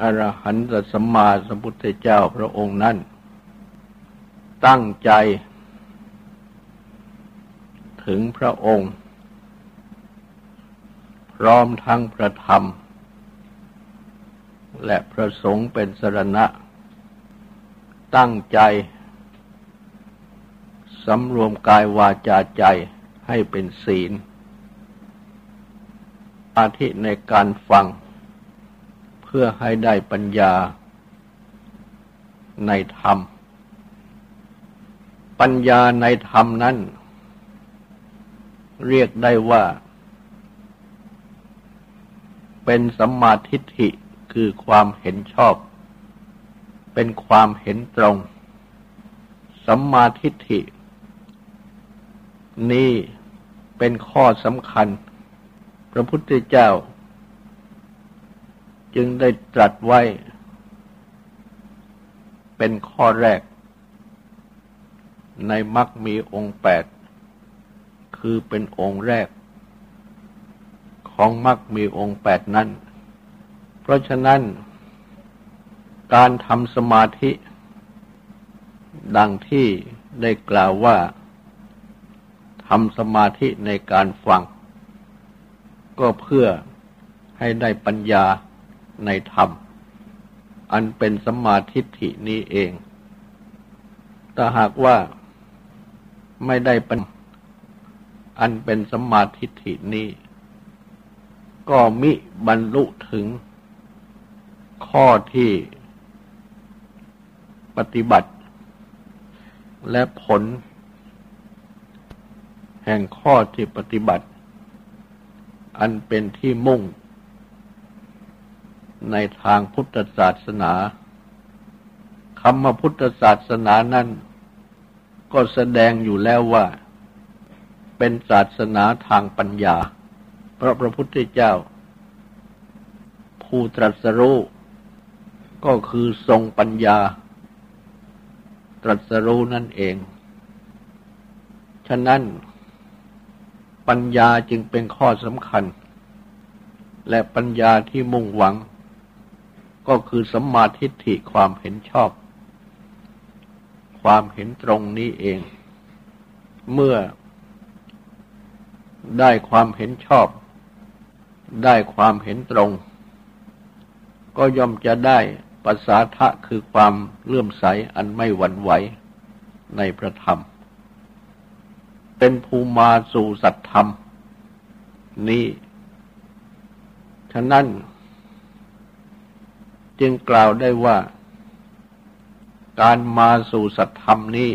อรหันตสัมมาสัมพุทธเจ้าพระองค์นั้น ตั้งใจ ถึงพระองค์ พร้อมทั้งพระธรรม และพระสงฆ์เป็นสรณะ ตั้งใจสำรวมกายวาจาใจให้เป็นศีลอาทิในการฟัง พื่อให้ได้ปัญญาในธรรม ปัญญาในธรรมนั้น เรียกได้ว่า เป็นสัมมาทิฏฐิคือความเห็นชอบ เป็นความเห็นตรงสัมมาทิฏฐิ นี่เป็นข้อสำคัญ พระพุทธเจ้า จึงได้ตรัสไว้ เป็นข้อแรก ในมรรคมีองค์แปด คือเป็นองค์แรก ของมรรคมีองค์แปดนั้น เพราะฉะนั้น การทำสมาธิ ดังที่ได้กล่าวว่าทำสมาธิในการฟัง ก็เพื่อให้ได้ปัญญา ในธรรม อันเป็นสมาธิฐินี้เอง แต่หากว่าไม่ได้เป็นอันเป็นสมาธิฐินี้ ก็มิบรรลุถึงข้อที่ปฏิบัติ และผล แห่งข้อที่ปฏิบัติ อันเป็นที่มุ่ง ในทางพุทธศาสนาคำว่าพุทธศาสนานั้น ก็แสดงอยู่แล้วว่า เป็นศาสนาทางปัญญา เพราะพระพุทธเจ้า ผู้ตรัสรู้ก็คือทรงปัญญา ตรัสรู้นั่นเอง ฉะนั้น ปัญญาจึงเป็นข้อสำคัญ และปัญญาที่มุ่งหวัง ก็คือสัมมาทิฏฐิความเห็นชอบ ความเห็นตรงนี้เอง เมื่อได้ความเห็นชอบ ได้ความเห็นตรง ก็ย่อมจะได้ภาษาทะคือความเลื่อมใสอันไม่หวั่นไหวในพระธรรม เป็นภูมาสู่สัตธรรม นี้ ฉะนั้น จึงกล่าวได้ว่า การมาสู่สัตธรรมนี้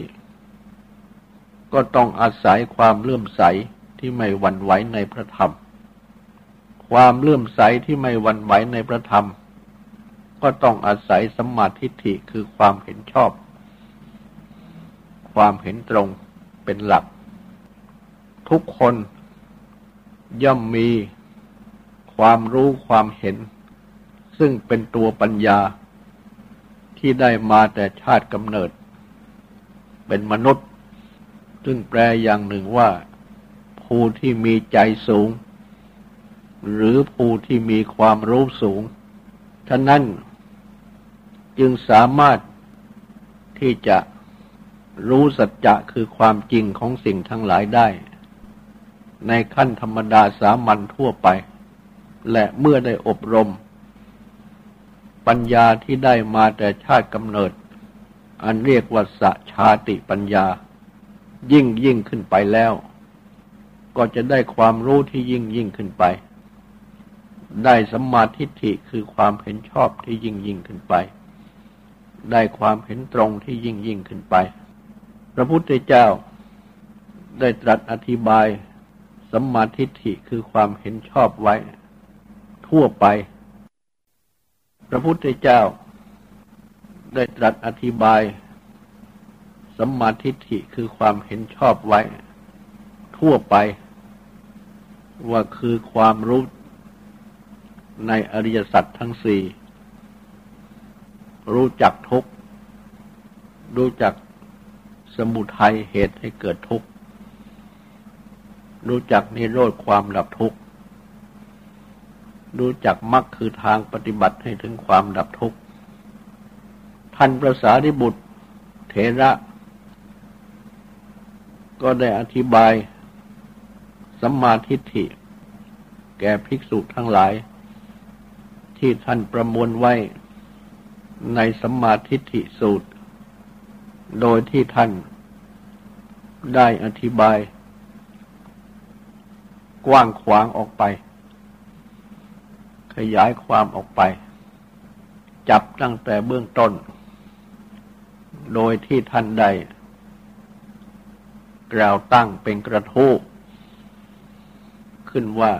ก็ต้องอาศัยความเลื่อมใสที่ไม่หวั่นไหวในพระธรรม ความเลื่อมใสที่ไม่หวั่นไหวในพระธรรม ก็ต้องอาศัยสมาธิฏฐิคือความเห็นชอบ ความเห็นตรงเป็นหลัก ทุกคนย่อมมีความรู้ความเห็น ซึ่งเป็นตัวปัญญาที่ได้มาแต่ชาติกำเนิด เป็นมนุษย์ ซึ่งแปลอย่างหนึ่งว่า ผู้ที่มีใจสูง หรือผู้ที่มีความรู้สูงท่านั้นจึงสามารถที่จะรู้สัจจะคือความจริงของสิ่งทั้งหลายได้ ในขั้นธรรมดาสามัญทั่วไป และเมื่อได้อบรม ปัญญาที่ได้มาแต่ชาติกำเนิด อันเรียกว่าสชาติปัญญา ยิ่งยิ่งขึ้นไปแล้ว ก็จะได้ความรู้ที่ยิ่งยิ่งขึ้นไป ได้สัมมาทิฏฐิคือความเห็นชอบที่ยิ่งยิ่งขึ้นไป ได้ความเห็นตรงที่ยิ่งยิ่งขึ้นไป พระพุทธเจ้าได้ตรัสอธิบายสัมมาทิฏฐิคือความเห็นชอบไว้ ทั่วไป พระพุทธเจ้าได้ตรัสอธิบายสัมมาทิฏฐิคือความเห็นชอบไว้ ทั่วไป ว่าคือความรู้ในอริยสัจทั้งสี่รู้จักทุกข์รู้จักสมุทัยเหตุให้เกิดทุกข์รู้จักนิโรธความดับทุกข์ รู้จักมรรคคือทางปฏิบัติให้ถึงความดับทุกข์ ท่านประสาริบุตรเถระ ก็ได้อธิบายสัมมาทิฏฐิ แก่ภิกษุทั้งหลาย ที่ท่านประมวลไว้ในสัมมาทิฏฐิสูตร โดยที่ท่านได้อธิบาย กว้างขวางออกไป ขยายความออกไป จับตั้งแต่เบื้องต้น โดยที่ท่านได้กล่าวตั้งเป็นกระทู้ขึ้นว่า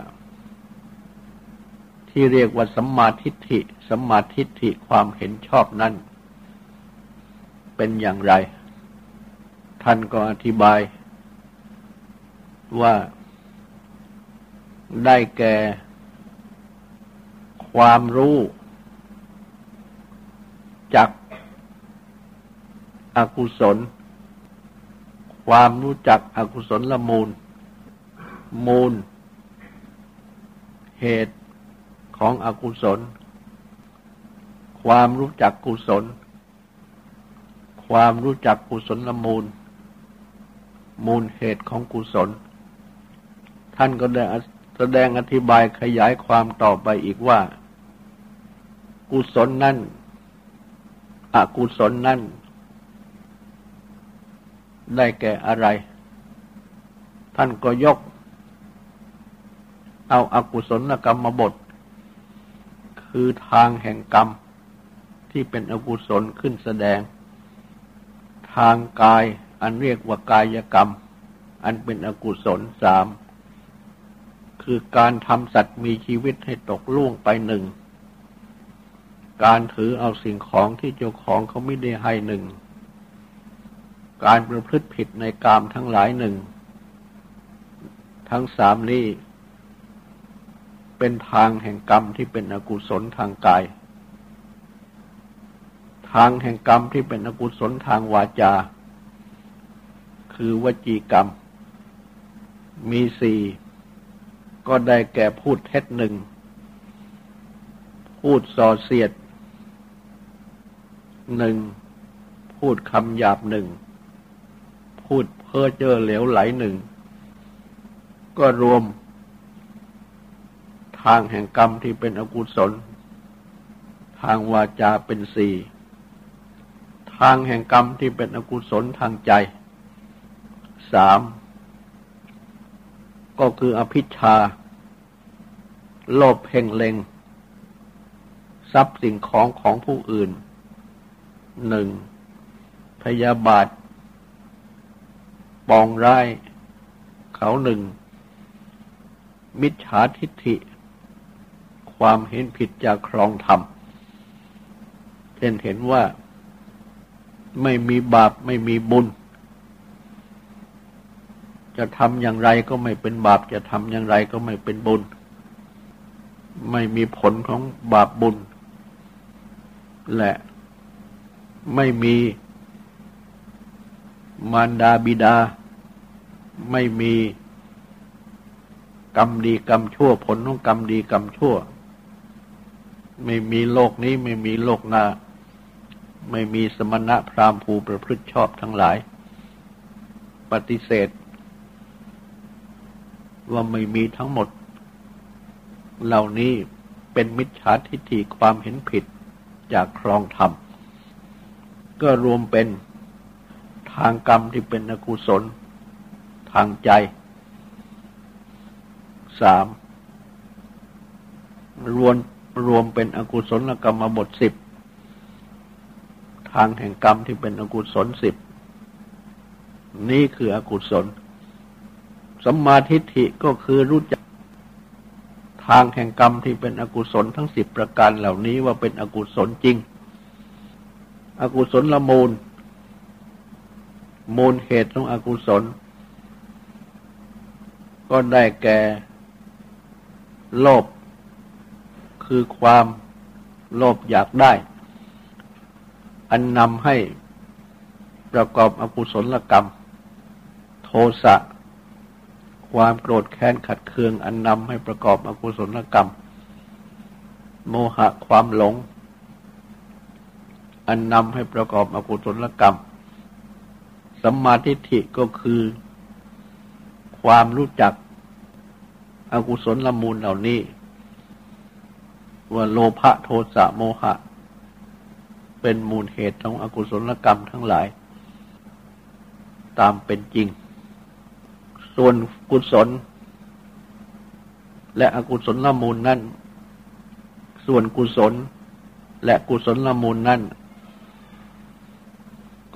ที่เรียกว่าสัมมาทิฏฐิสัมมาทิฏฐิความเห็นชอบนั้น เป็นอย่างไร ท่านก็อธิบาย ว่าได้แก่ ความรู้จักอกุศล ความรู้จักอกุศลละมูล มูล เหตุของอกุศล ความรู้จักกุศล ความรู้จักกุศลละมูล มูลเหตุของกุศล ท่านก็ได้แสดงอธิบายขยายความต่อไปอีกว่า กุศลนั่นอกุศลนั่น ได้แก่อะไร ท่านก็ยก เอาอากุศลกรรมบท คือทางแห่งกรรม ที่เป็นอกุศลขึ้นแสดง ทางกายอันเรียกว่ากายกรรม อันเป็นอกุศลสาม คือการทำสัตว์มีชีวิตให้ตกล่วงไปหนึ่ง การถือเอาสิ่งของที่เจ้าของเขาไม่ได้ให้หนึ่ง การประพฤติผิดในกามทั้งหลายหนึ่ง ทั้งสามนี้ เป็นทางแห่งกรรมที่เป็นอกุศลทางกาย ทางแห่งกรรมที่เป็นอกุศลทางวาจา คือวจีกรรม มีสี่ก็ได้แก่พูดเท็จหนึ่งพูดส่อเสียด หนึ่งพูดคำหยาบหนึ่ง พูดเพ้อเจ้อเหลวไหลหนึ่ง ก็รวม ทางแห่งกรรมที่เป็นอกุศล ทางวาจาเป็นสี่ทางแห่งกรรมที่เป็นอกุศลทางใจสามก็คืออภิชา โลภเพ่งเลงทรัพย์สิ่งของของผู้อื่น หนึ่งพยาบาท ปองร้าย เขาหนึ่ง มิจฉาทิฏฐิ ความเห็นผิดจากครองธรรมเช่นเห็นว่าไม่มีบาปไม่มีบุญ จะทำอย่างไรก็ไม่เป็นบาป จะทำอย่างไรก็ไม่เป็นบุญ ไม่มีผลของบาปบุญ และ ไม่มีมารดาบิดา ไม่มีกรรมดีกรรมชั่วผลของกรรมดีกรรมชั่ว ไม่มีโลกนี้ไม่มีโลกหน้า ไม่มีสมณะพราหมณ์ภูประพฤติชอบทั้งหลาย ปฏิเสธ ว่าไม่มีทั้งหมด เหล่านี้เป็นมิจฉาทิฏฐิความเห็นผิดจากครองธรรม ก็รวมเป็นทางกรรมที่เป็นอกุศล ทางใจสามรวมรวมเป็นอกุศลกรรมบทสิบทางแห่งกรรมที่เป็นอกุศลสิบนี่คืออกุศลสัมมาทิฏฐิก็คือรู้จักทางแห่งกรรมที่เป็นอกุศลทั้งสิบประการเหล่านี้ว่าเป็นอกุศลจริง อกุศลละมูล มูลเหตุของอกุศล ก็ได้แก่ โลภคือความโลภอยากได้ อันนำให้ประกอบอกุศลกรรม โทสะความโกรธแค้นขัดเคือง อันนำให้ประกอบอกุศลกรรม โมหะความหลง อันนำให้ประกอบอกุศลกรรม สัมมาทิฏฐิก็คือ ความรู้จักอกุศลละมูลเหล่านี้ ว่าโลภะโทสะโมหะ เป็นมูลเหตุของอกุศลกรรมทั้งหลาย ตามเป็นจริง ส่วนกุศล และอกุศลละมูลนั่น ส่วนกุศลและกุศลละมูลนั่น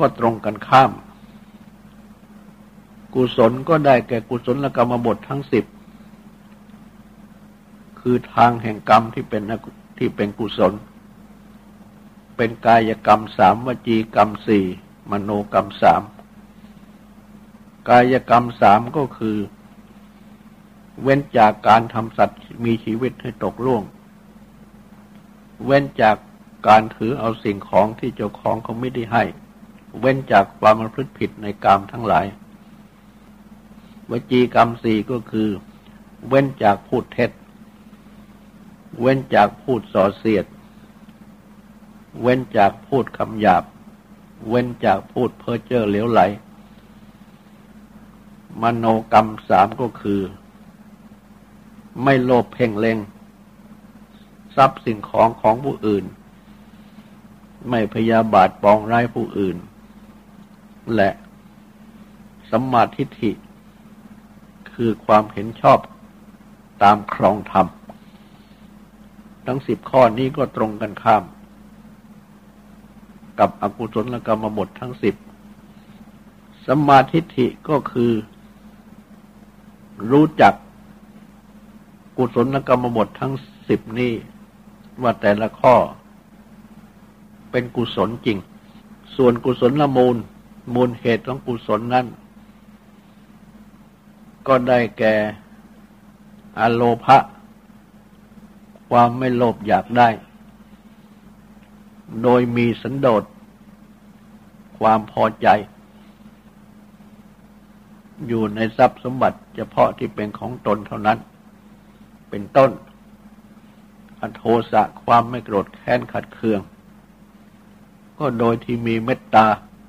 ก็ตรงกันข้าม กุศลก็ได้แก่กุศลกรรมบททั้งสิบ คือทางแห่งกรรมที่เป็นที่เป็นกุศล เป็นกายกรรมสามวจีกรรมสี่มโนกรรมสามกายกรรมสามก็คือ เว้นจากการทำสัตว์มีชีวิตให้ตกล่วง เว้นจากการถือเอาสิ่งของที่เจ้าของเขาไม่ได้ให้ เว้นจากความประพฤติผิดในกรรมทั้งหลาย วจีกรรมสี่ก็คือ เว้นจากพูดเท็จ เว้นจากพูดส่อเสียด เว้นจากพูดคำหยาบ เว้นจากพูดเพ้อเจ้อเหลวไหล มโนกรรมสามก็คือ ไม่โลภเพ่งเล็งทรัพย์สิ่งของของผู้อื่น ไม่พยาบาทปองร้ายผู้อื่น และสัมมาทิฏฐิ คือความเห็นชอบตามครองธรรม ทั้งสิบข้อนี้ก็ตรงกันข้าม กับอกุศลกรรมบททั้งสิบสัมมาทิฏฐิก็คือ รู้จักกุศลกรรมบททั้งสิบนี้ว่าแต่ละข้อ เป็นกุศลจริง ส่วนกุศลละมูล มูลเหตุของกุศลนั้น ก็ได้แก่อโลภะความไม่โลภอยากได้ โดยมีสันโดษ ความพอใจ อยู่ในทรัพย์สมบัติเฉพาะที่เป็นของตนเท่านั้น เป็นต้น อโทสะความไม่โกรธแค้นขัดเคือง ก็โดยที่มีเมตตา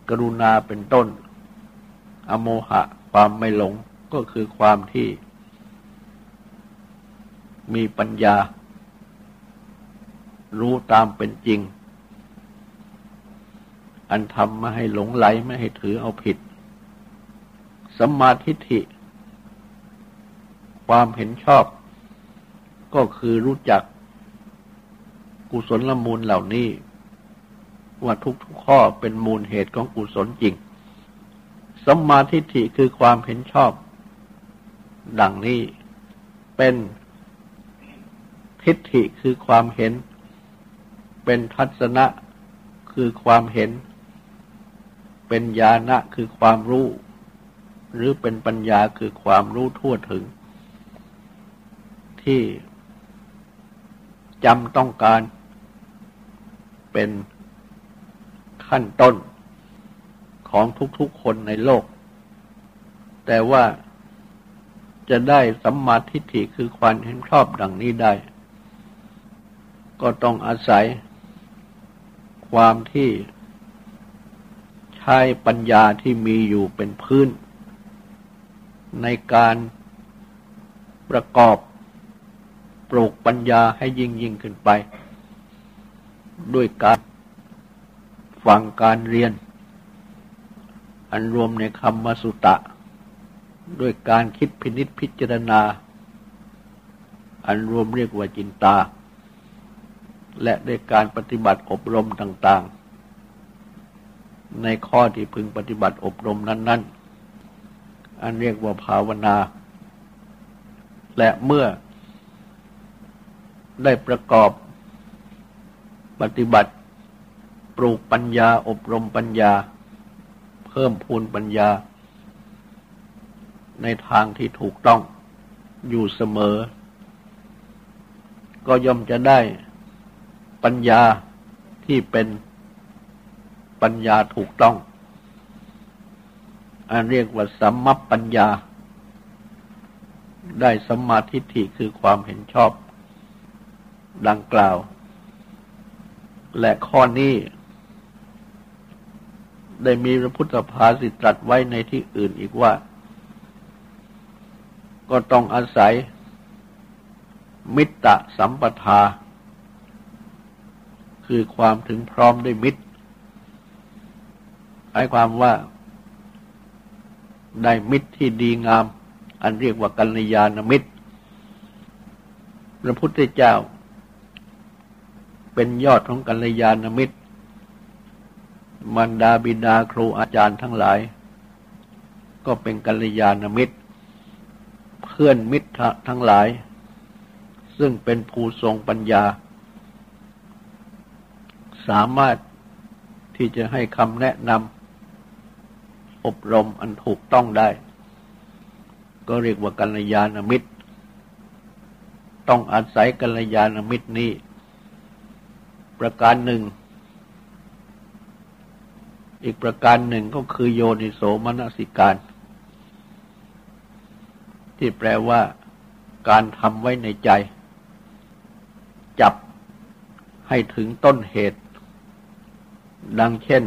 กรุณาเป็นต้น อโมหะความไม่หลงก็คือความที่ มีปัญญา รู้ตามเป็นจริง อันทำไม่ให้หลงไหลไม่ให้ถือเอาผิดสัมมาทิฏฐิ ความเห็นชอบ ก็คือรู้จักกุศลละมูลเหล่านี้ ว่าทุกทุกข้อเป็นมูลเหตุของกุศลจริงสัมมาทิฏฐิคือความเห็นชอบ ดังนี้เป็นทิฏฐิคือความเห็น เป็นทัศนะคือความเห็น เป็นญาณะคือความรู้ หรือเป็นปัญญาคือความรู้ทั่วถึง ที่จำต้องการเป็น ขั้นต้นของทุกๆคนในโลก แต่ว่าจะได้สัมมาทิฏฐิคือความเห็นชอบดังนี้ได้ ก็ต้องอาศัย ความที่ใช้ปัญญาที่มีอยู่เป็นพื้น ในการประกอบปลูกปัญญาให้ยิ่งยิ่งขึ้นไป ด้วยการ ฟังการเรียน อันรวมในคำมสุตะ ด้วยการคิดพินิษพิจารณา อันรวมเรียกว่าจินตา และด้วยการปฏิบัติอบรมต่าง ๆ ในข้อที่พึงปฏิบัติอบรมนั้น ๆ อันเรียกว่าภาวนา และเมื่อได้ประกอบปฏิบัติ ปลูกปัญญาอบรมปัญญา เพิ่มพูนปัญญา ในทางที่ถูกต้องอยู่เสมอ ก็ย่อมจะได้ปัญญาที่เป็นปัญญาถูกต้องอันเรียกว่าสัมมัปปัญญา ได้สัมมาทิฏฐิคือความเห็นชอบ ดังกล่าว และข้อนี้ ได้มีพระพุทธภาษิตตรัสไว้ในที่อื่นอีกว่า ก็ต้องอาศัย มิตรสัมปทา คือความถึงพร้อมด้วยมิตรหมายความว่า ได้มิตรที่ดีงาม อันเรียกว่ากัลยาณมิตร พระพุทธเจ้า เป็นยอดของกัลยาณมิตร มารดาบิดาครูอาจารย์ทั้งหลาย ก็เป็นกัลยาณมิตร เพื่อนมิตรทั้งหลาย ซึ่งเป็นผู้ทรงปัญญา สามารถที่จะให้คำแนะนำอบรมอันถูกต้องได้ ก็เรียกว่ากัลยาณมิตร ต้องอาศัยกัลยาณมิตรนี้ ประการหนึ่ง อีกประการหนึ่งก็คือโยนิโสมนสิการ ที่แปลว่า การทำไว้ในใจ จับให้ถึงต้นเหตุ ดังเช่น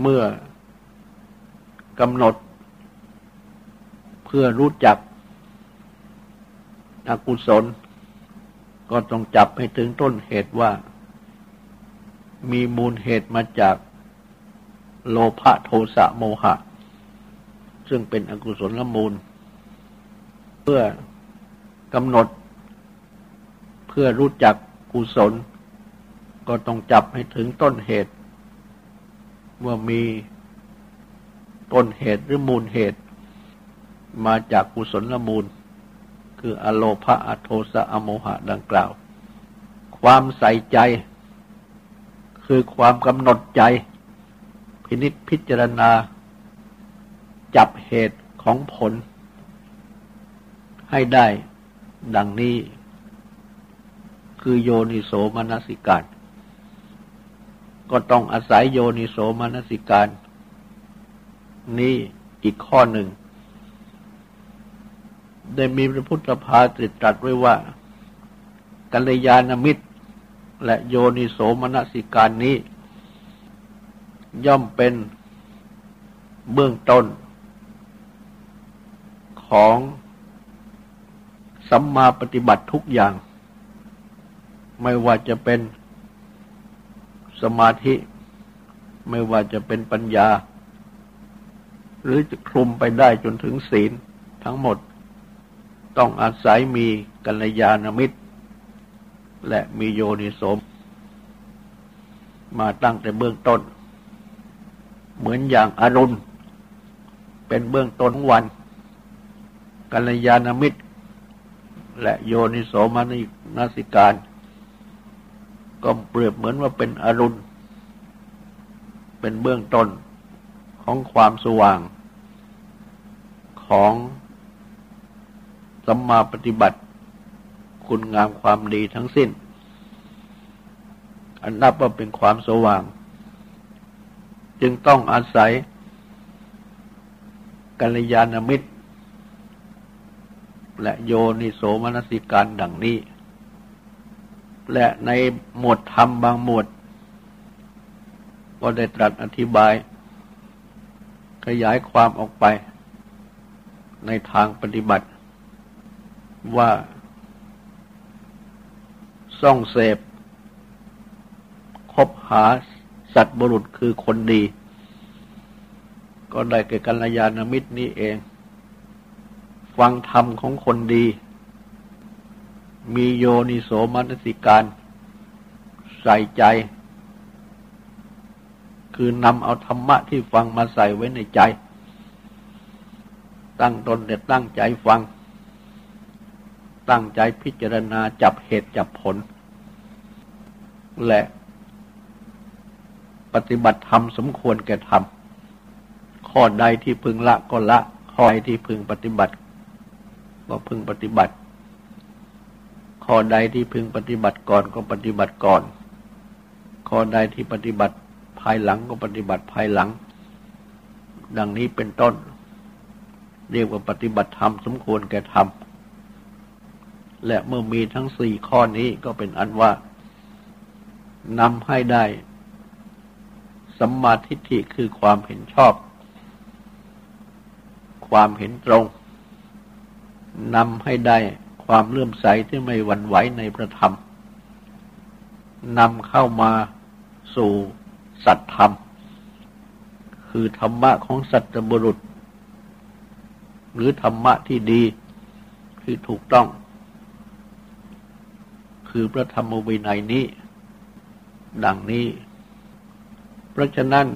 เมื่อกำหนด เพื่อรู้จักอกุศล ก็ต้องจับให้ถึงต้นเหตุว่า มีมูลเหตุมาจาก โลภะโทสะโมหะ ซึ่งเป็นอกุศลละมูล เพื่อกำหนด เพื่อรู้จักกุศล ก็ต้องจับให้ถึงต้นเหตุว่ามีต้นเหตุหรือมูลเหตุ มาจากกุศลละมูล คืออโลภะอโทสะอโมหะดังกล่าว ความใส่ใจ คือความกำหนดใจ พินิจพิจารณา จับเหตุของผล ให้ได้ดังนี้ คือโยนิโสมนสิการ ก็ต้องอาศัยโยนิโสมนสิการ นี้อีกข้อหนึ่ง ได้มีพระพุทธภาสิตรัสไว้ว่า กัลยาณมิตร และโยนิโสมนสิการนี้ ย่อมเป็นเบื้องต้น ของสัมมาปฏิบัติทุกอย่าง ไม่ว่าจะเป็นสมาธิ ไม่ว่าจะเป็นปัญญา หรือจะคลุมไปได้จนถึงศีลทั้งหมด ต้องอาศัยมีกัลยาณมิตร และมีโยนิสม มาตั้งแต่เบื้องต้น เหมือนอย่างอรุณ เป็นเบื้องต้นวัน กัลยาณมิตร และโยนิโสมานินาสิการ ก็เปรียบเหมือนว่าเป็นอรุณ เป็นเบื้องต้นของความสว่างของสัมมาปฏิบัติ คุณงามความดีทั้งสิ้น อันนับว่าเป็นความสว่าง จึงต้องอาศัยกัลยาณมิตร และโยนิโสมนสิการดังนี้ และในหมวดธรรมบางหมวด ก็ได้ตรัสอธิบาย ขยายความออกไป ในทางปฏิบัติ ว่าส่องเสพคบหา สัตว์บุรุษคือคนดี ก็ได้แก่กัลยาณมิตรนี้เอง ฟังธรรมของคนดี มีโยนิโสมนสิการ ใส่ใจ คือนำเอาธรรมะที่ฟังมาใส่ไว้ในใจ ตั้งตนแต่ตั้งใจฟัง ตั้งใจพิจารณาจับเหตุจับผล และ ปฏิบัติธรรมสมควรแก่ธรรม ข้อใดที่พึงละก็ละ ข้อใดที่พึงปฏิบัติ ก็พึงปฏิบัติ ข้อใดที่พึงปฏิบัติก่อนก็ปฏิบัติก่อน ข้อใดที่ปฏิบัติภายหลังก็ปฏิบัติภายหลัง ดังนี้เป็นต้น เรียกว่าปฏิบัติธรรมสมควรแก่ธรรม และเมื่อมีทั้งสี่ข้อนี้ก็เป็นอันว่านำให้ได้ สัมมาทิฏฐิคือความเห็นชอบ ความเห็นตรงนำให้ได้ความเลื่อมใสที่ไม่หวั่นไหวในพระธรรมนำเข้ามาสู่สัตธรรม คือธรรมะของสัตบุรุษ หรือธรรมะที่ดีคือถูกต้อง คือพระธรรมวินัยนี้ ดังนี้ เพราะฉะนั้น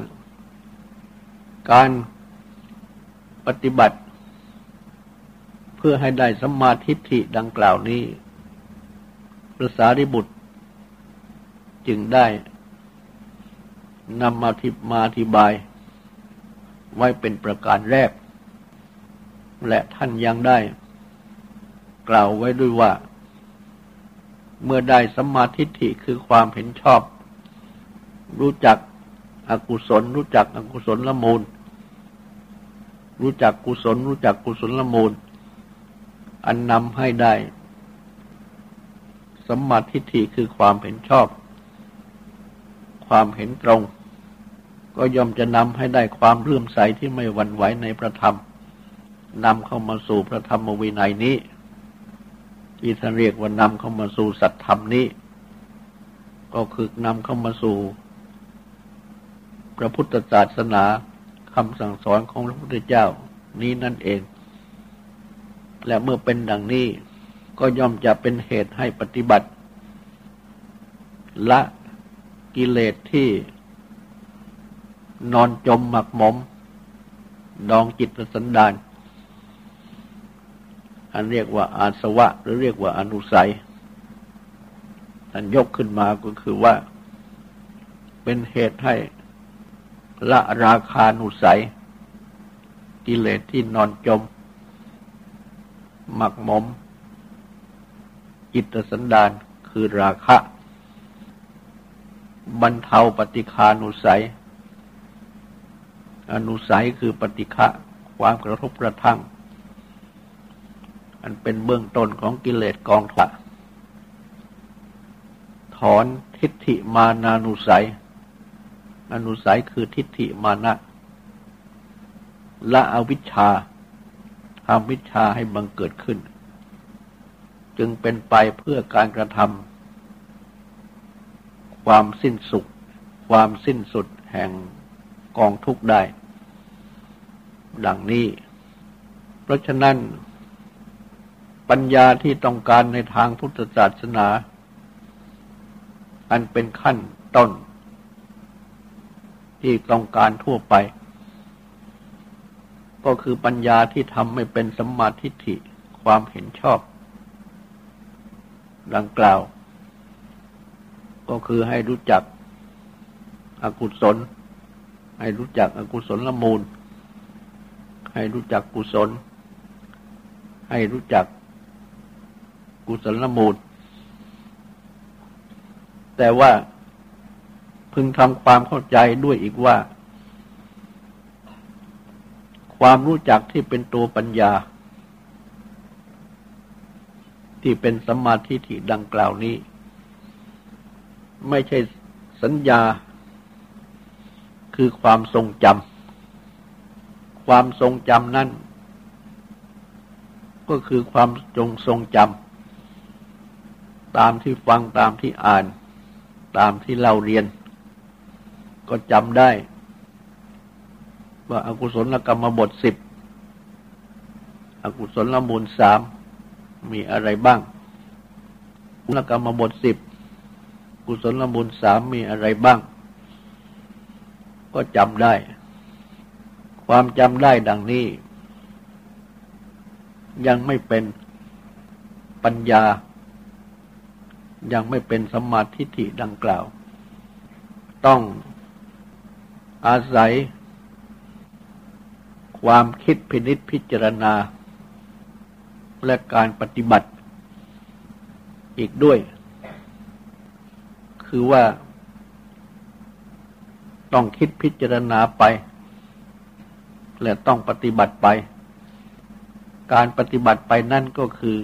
การปฏิบัติ เพื่อให้ได้สัมมาทิฏฐิดังกล่าวนี้พระสารีบุตร จึงได้นำมาทิมาอธิบาย ไว้เป็นประการแรก และท่านยังได้ กล่าวไว้ด้วยว่า เมื่อได้สัมมาทิฏฐิคือความเห็นชอบ รู้จัก อกุศล รู้จักอกุศลละมูล รู้จักกุศล รู้จักกุศลละมูล อันนำให้ได้สัมมาทิฏฐิคือความเห็นชอบ ความเห็นตรง ก็ย่อมจะนำให้ได้ความเลื่อมใสที่ไม่หวั่นไหวในพระธรรมนำเข้ามาสู่พระธรรมวินัยนี้ ที่ท่านเรียกว่านำเข้ามาสู่สัตธรรมนี้ ก็คือนำเข้ามาสู่ พระพุทธศาสนาคำสั่งสอนของพระพุทธเจ้า นี้นั่นเอง และเมื่อเป็นดังนี้ก็ย่อมจะเป็นเหตุให้ปฏิบัติ ละกิเลสที่นอนจมหมักหมม ดองจิตสันดานอันเรียกว่าอาสวะ หรือเรียกว่าอนุสัยท่านยกขึ้นมาก็คือว่า เป็นเหตุให้ ละราคานุสัย กิเลสที่นอนจม หมักหมม จิตสันดานคือราคะ บรรเทาปฏิคานุสัย อนุสัยคือปฏิฆะความกระทบกระทั่ง อันเป็นเบื้องต้นของกิเลสกองทัพถอนทิฏฐิมานานุสัย อนุสัยคือทิฏฐิมานะละอวิชชาทำวิชาให้บังเกิดขึ้น จึงเป็นไปเพื่อการกระทำความสิ้นสุดความสิ้นสุดแห่งกองทุกได้ ดังนี้ เพราะฉะนั้น ปัญญาที่ต้องการในทางพุทธศาสนา อันเป็นขั้นต้น ที่ต้องการทั่วไป ก็คือปัญญาที่ทำให้เป็นสัมมาทิฏฐิความเห็นชอบ ดังกล่าว ก็คือให้รู้จักอกุศล ให้รู้จักอกุศลละมูล ให้รู้จักกุศล ให้รู้จักกุศลละมูล แต่ว่า พึงทำความเข้าใจด้วยอีกว่า ความรู้จักที่เป็นตัวปัญญา ที่เป็นสมาธิที่ดังกล่าวนี้ ไม่ใช่สัญญา คือความทรงจำความทรงจำนั้นก็คือความจงทรงจำตามที่ฟังตามที่อ่าน ตามที่เราเรียน ก็จำได้ ว่าอากุศลกรรมบทสิบอกุศลมูลสามมีอะไรบ้างกุศลกรรมบทสิบกุศลมูลสามมีอะไรบ้าง ก็จำได้ ความจำได้ดังนี้ ยังไม่เป็นปัญญา ยังไม่เป็นสมาธิฐิดังกล่าว ต้อง อาศัย ความคิดพินิษพิจารณา และการปฏิบัติอีกด้วย คือว่า ต้องคิดพิจารณาไป และต้องปฏิบัติไป การปฏิบัติไปนั่นก็คือ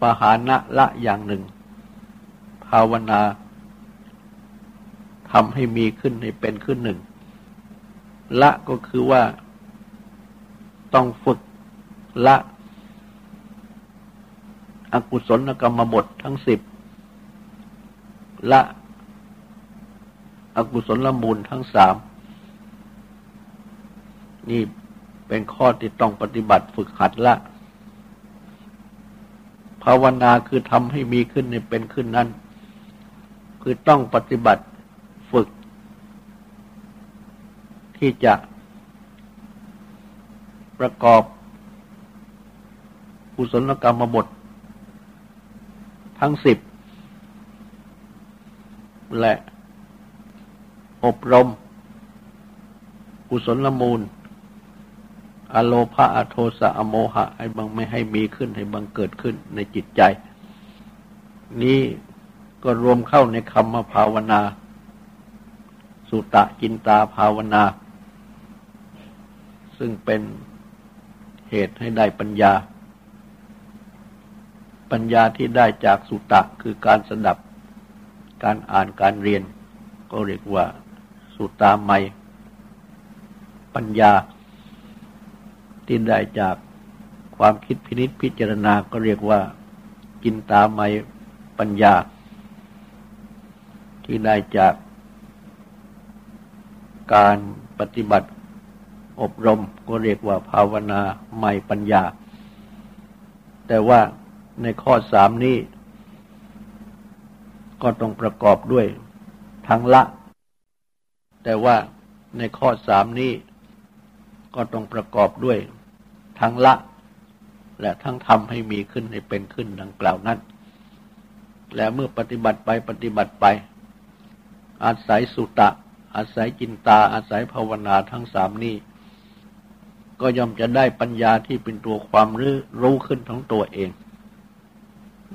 ปหานะละอย่างหนึ่งภาวนา ทำให้มีขึ้นให้เป็นขึ้นหนึ่ง ละก็คือว่าต้องฝึกละ อกุศลกรรมบททั้งสิบละอกุศลละมูลทั้งสามนี่เป็นข้อที่ต้องปฏิบัติฝึกหัดละ ภาวนาคือทำให้มีขึ้นในเป็นขึ้นนั้น คือต้องปฏิบัติฝึก ที่จะประกอบกุศลกรรมบท ทั้งสิบ และอบรม กุศลมูล อโลภะอโทสะอโมหะ ให้บังไม่ให้มีขึ้น ให้บังเกิดขึ้นในจิตใจ นี้ก็รวมเข้าในคำมาภาวนา สุตะจินตาภาวนา ซึ่งเป็นเหตุให้ได้ปัญญา ปัญญาที่ได้จากสุตะคือการสดับ การอ่านการเรียน ก็เรียกว่าสุตาไมปัญญา ที่ได้จากความคิดพินิษพิจารณาก็เรียกว่าจินตาไมปัญญา ที่ได้จากการปฏิบัติ อบรมก็เรียกว่าภาวนาไม่ปัญญา แต่ว่าในข้อสามนี้ ก็ต้องประกอบด้วยทั้งละ แต่ว่าในข้อสามนี้ ก็ต้องประกอบด้วยทั้งละ และทั้งทำให้มีขึ้นให้เป็นขึ้นดังกล่าวนั้น และเมื่อปฏิบัติไปปฏิบัติไป อาศัยสุตะอาศัยจินตาอาศัยภาวนาทั้งสามนี้ ก็ย่อมจะได้ปัญญาที่เป็นตัวความรู้รู้ขึ้นของตัวเอง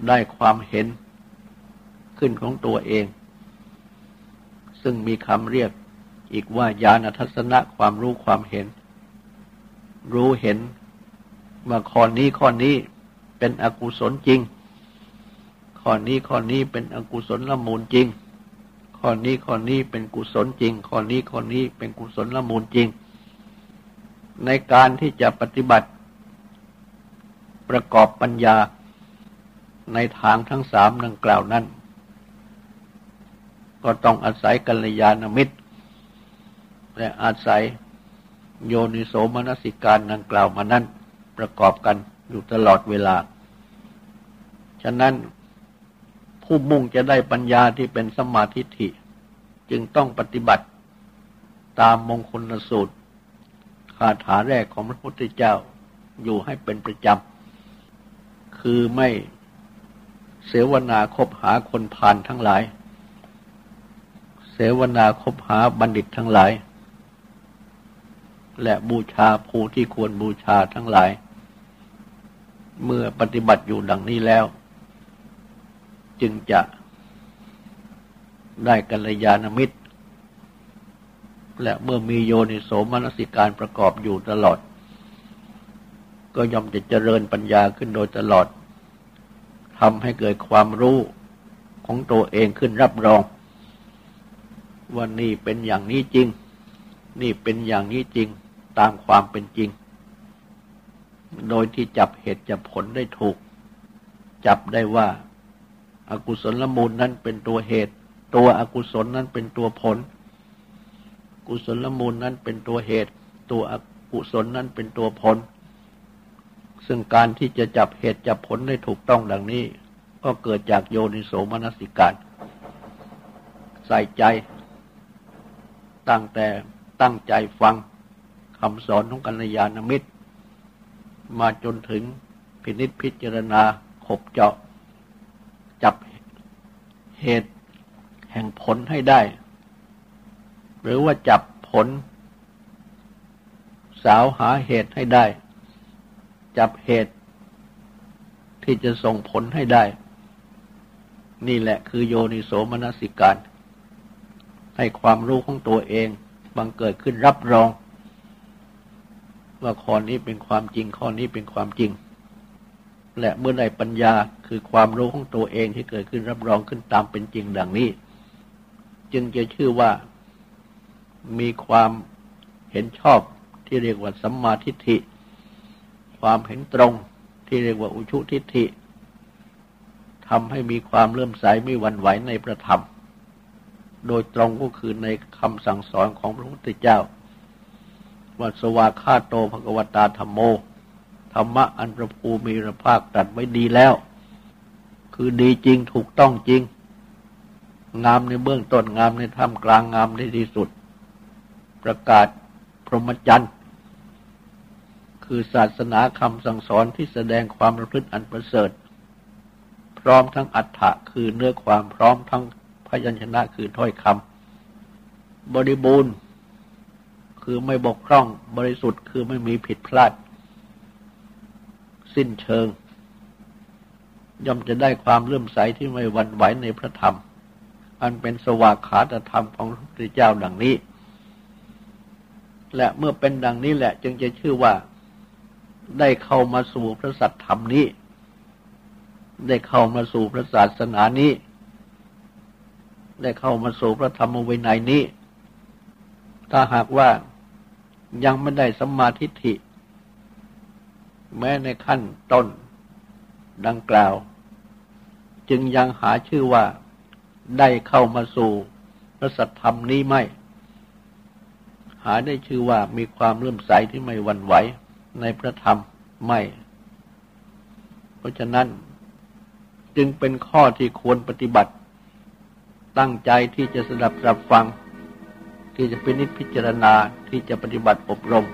ได้ความเห็นขึ้นของตัวเอง ซึ่งมีคำเรียกอีกว่าญาณทัศนะความรู้ความเห็น รู้เห็นว่าข้อนี้ข้อนี้เป็นอกุศลจริง ข้อนี้ข้อนี้เป็นอกุศลละมูลจริง ข้อนี้ข้อนี้เป็นกุศลจริง ข้อนี้ข้อนี้เป็นกุศลละมูลจริง ในการที่จะปฏิบัติ ประกอบปัญญาในทางทั้งสามดังกล่าวนั้น ก็ต้องอาศัยกัลยาณมิตร และอาศัยโยนิโสมนสิการดังกล่าวมานั้นประกอบกันอยู่ตลอดเวลา ฉะนั้นผู้มุ่งจะได้ปัญญาที่เป็นสมาธิิจึงต้องปฏิบัติตามมงคลสูตราถาแรกของพระพุทธเจ้าอยู่ให้เป็นประจำ คือไม่เสวนาคบหาคนผ่านทั้งหลาย เสวนาคบหาบัณฑิตทั้งหลาย และบูชาผู้ที่ควรบูชาทั้งหลาย เมื่อปฏิบัติอยู่ดังนี้แล้ว จึงจะได้กัลยาณมิตร และเมื่อมีโยนิโสมนสิการประกอบอยู่ตลอด ก็ย่อมจะเจริญปัญญาขึ้นโดยตลอดทำให้เกิดความรู้ของตัวเองขึ้นรับรองว่านี่เป็นอย่างนี้จริง นี่เป็นอย่างนี้จริงตามความเป็นจริง โดยที่จับเหตุจับผลได้ถูก จับได้ว่าอากุศลละมูลนั้นเป็นตัวเหตุ ตัวอกุศลนั้นเป็นตัวผล กุศลละมูลนั้นเป็นตัวเหตุ ตัวอกุศลนั้นเป็นตัวผล ซึ่งการที่จะจับเหตุจับผลได้ถูกต้องดังนี้ ก็เกิดจากโยนิโสมนสิการ ใส่ใจ ตั้งแต่ตั้งใจฟังคำสอนของกัลยาณมิตร มาจนถึงพินิษพิจารณาขบเจาะ จับเหตุแห่งผลให้ได้ หรือว่าจับผล สาวหาเหตุให้ได้ จับเหตุที่จะส่งผลให้ได้ นี่แหละคือโยนิโสมนสิการ ให้ความรู้ของตัวเองบังเกิดขึ้นรับรอง ว่าข้อนี้เป็นความจริงข้อนี้เป็นความจริง และเมื่อใดปัญญาคือความรู้ของตัวเองที่เกิดขึ้นรับรองขึ้นตามเป็นจริงดังนี้ จึงจะชื่อว่า มีความเห็นชอบที่เรียกว่าสัมมาทิฏฐิ ความเห็นตรงที่เรียกว่าอุชุทิฏฐิทำให้มีความเลื่อมใสไม่หวั่นไหวในประธรรม โดยตรงก็คือในคำสั่งสอนของพระพุทธเจ้าว่าสวาคาโตภกวตาธรรมโม ธรรมะอันประภูมิระภาคตัดไว้ดีแล้ว คือดีจริงถูกต้องจริง งามในเบื้องต้นงามในท่ามกลางงามในที่สุด ประกาศพรหมจรรย์ คือศาสนาคำสั่งสอนที่แสดงความประพฤติอันประเสริฐ พร้อมทั้งอัฏฐะคือเนื้อความพร้อมทั้งพยัญชนะคือถ้อยคำบริบูรณ์ คือไม่บกพร่องบริสุทธิ์คือไม่มีผิดพลาด สิ้นเชิง ย่อมจะได้ความเลื่อมใสที่ไม่หวั่นไหวในพระธรรมอันเป็นสวากขาตธรรมของพระพุทธเจ้าดังนี้ และเมื่อเป็นดังนี้แหละ จึงจะชื่อว่าได้เข้ามาสู่พระสัตธรรมนี้ ได้เข้ามาสู่พระศาสนานี้ ได้เข้ามาสู่พระธรรมวินัยนี้ ถ้าหากว่ายังไม่ได้สัมมาทิฏฐิ แม้ในขั้นต้นดังกล่าว จึงยังหาชื่อว่าได้เข้ามาสู่พระสัทธรรมนี้ไม่ หาได้ชื่อว่ามีความเลื่อมใสที่ไม่หวั่นไหวในพระธรรมไม่ เพราะฉะนั้นจึงเป็นข้อที่ควรปฏิบัติ ตั้งใจที่จะสดับรับฟัง ที่จะเป็นนิพพิจารณาที่จะปฏิบัติอบรม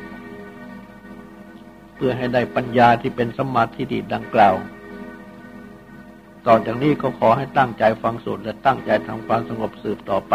เพื่อให้ได้ปัญญาที่เป็นสมาธิดีดังกล่าว ต่อจากนี้ก็ขอให้ตั้งใจฟังสูตรและตั้งใจทำความสงบสืบต่อไป